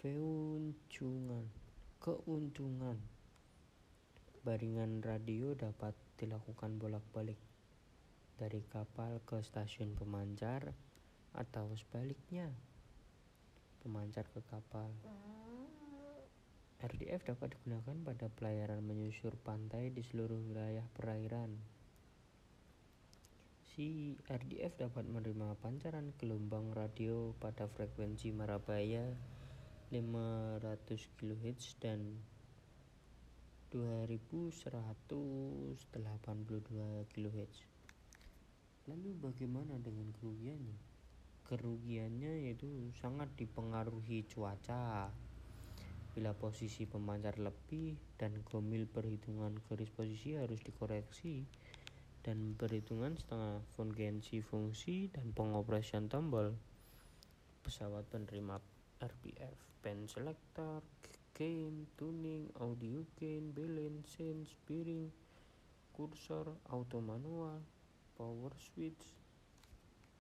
Keuntungan Keuntungan Baringan radio dapat dilakukan bolak-balik dari kapal ke stasiun pemancar atau sebaliknya pemancar ke kapal. RDF dapat digunakan pada pelayaran menyusur pantai di seluruh wilayah perairan. Si RDF dapat menerima pancaran gelombang radio pada frekuensi marabaya 500 kHz dan 2182 kHz. Lalu bagaimana dengan kerugiannya? Kerugiannya yaitu sangat dipengaruhi cuaca. Bila posisi pemancar lebih dan gomil perhitungan garis posisi harus dikoreksi dan perhitungan setengah fungensi fungsi dan pengoperasian tombol pesawat penerima RPF, pen selector, gain, tuning, audio gain, balance, sense, bearing, kursor, auto manual, power switch,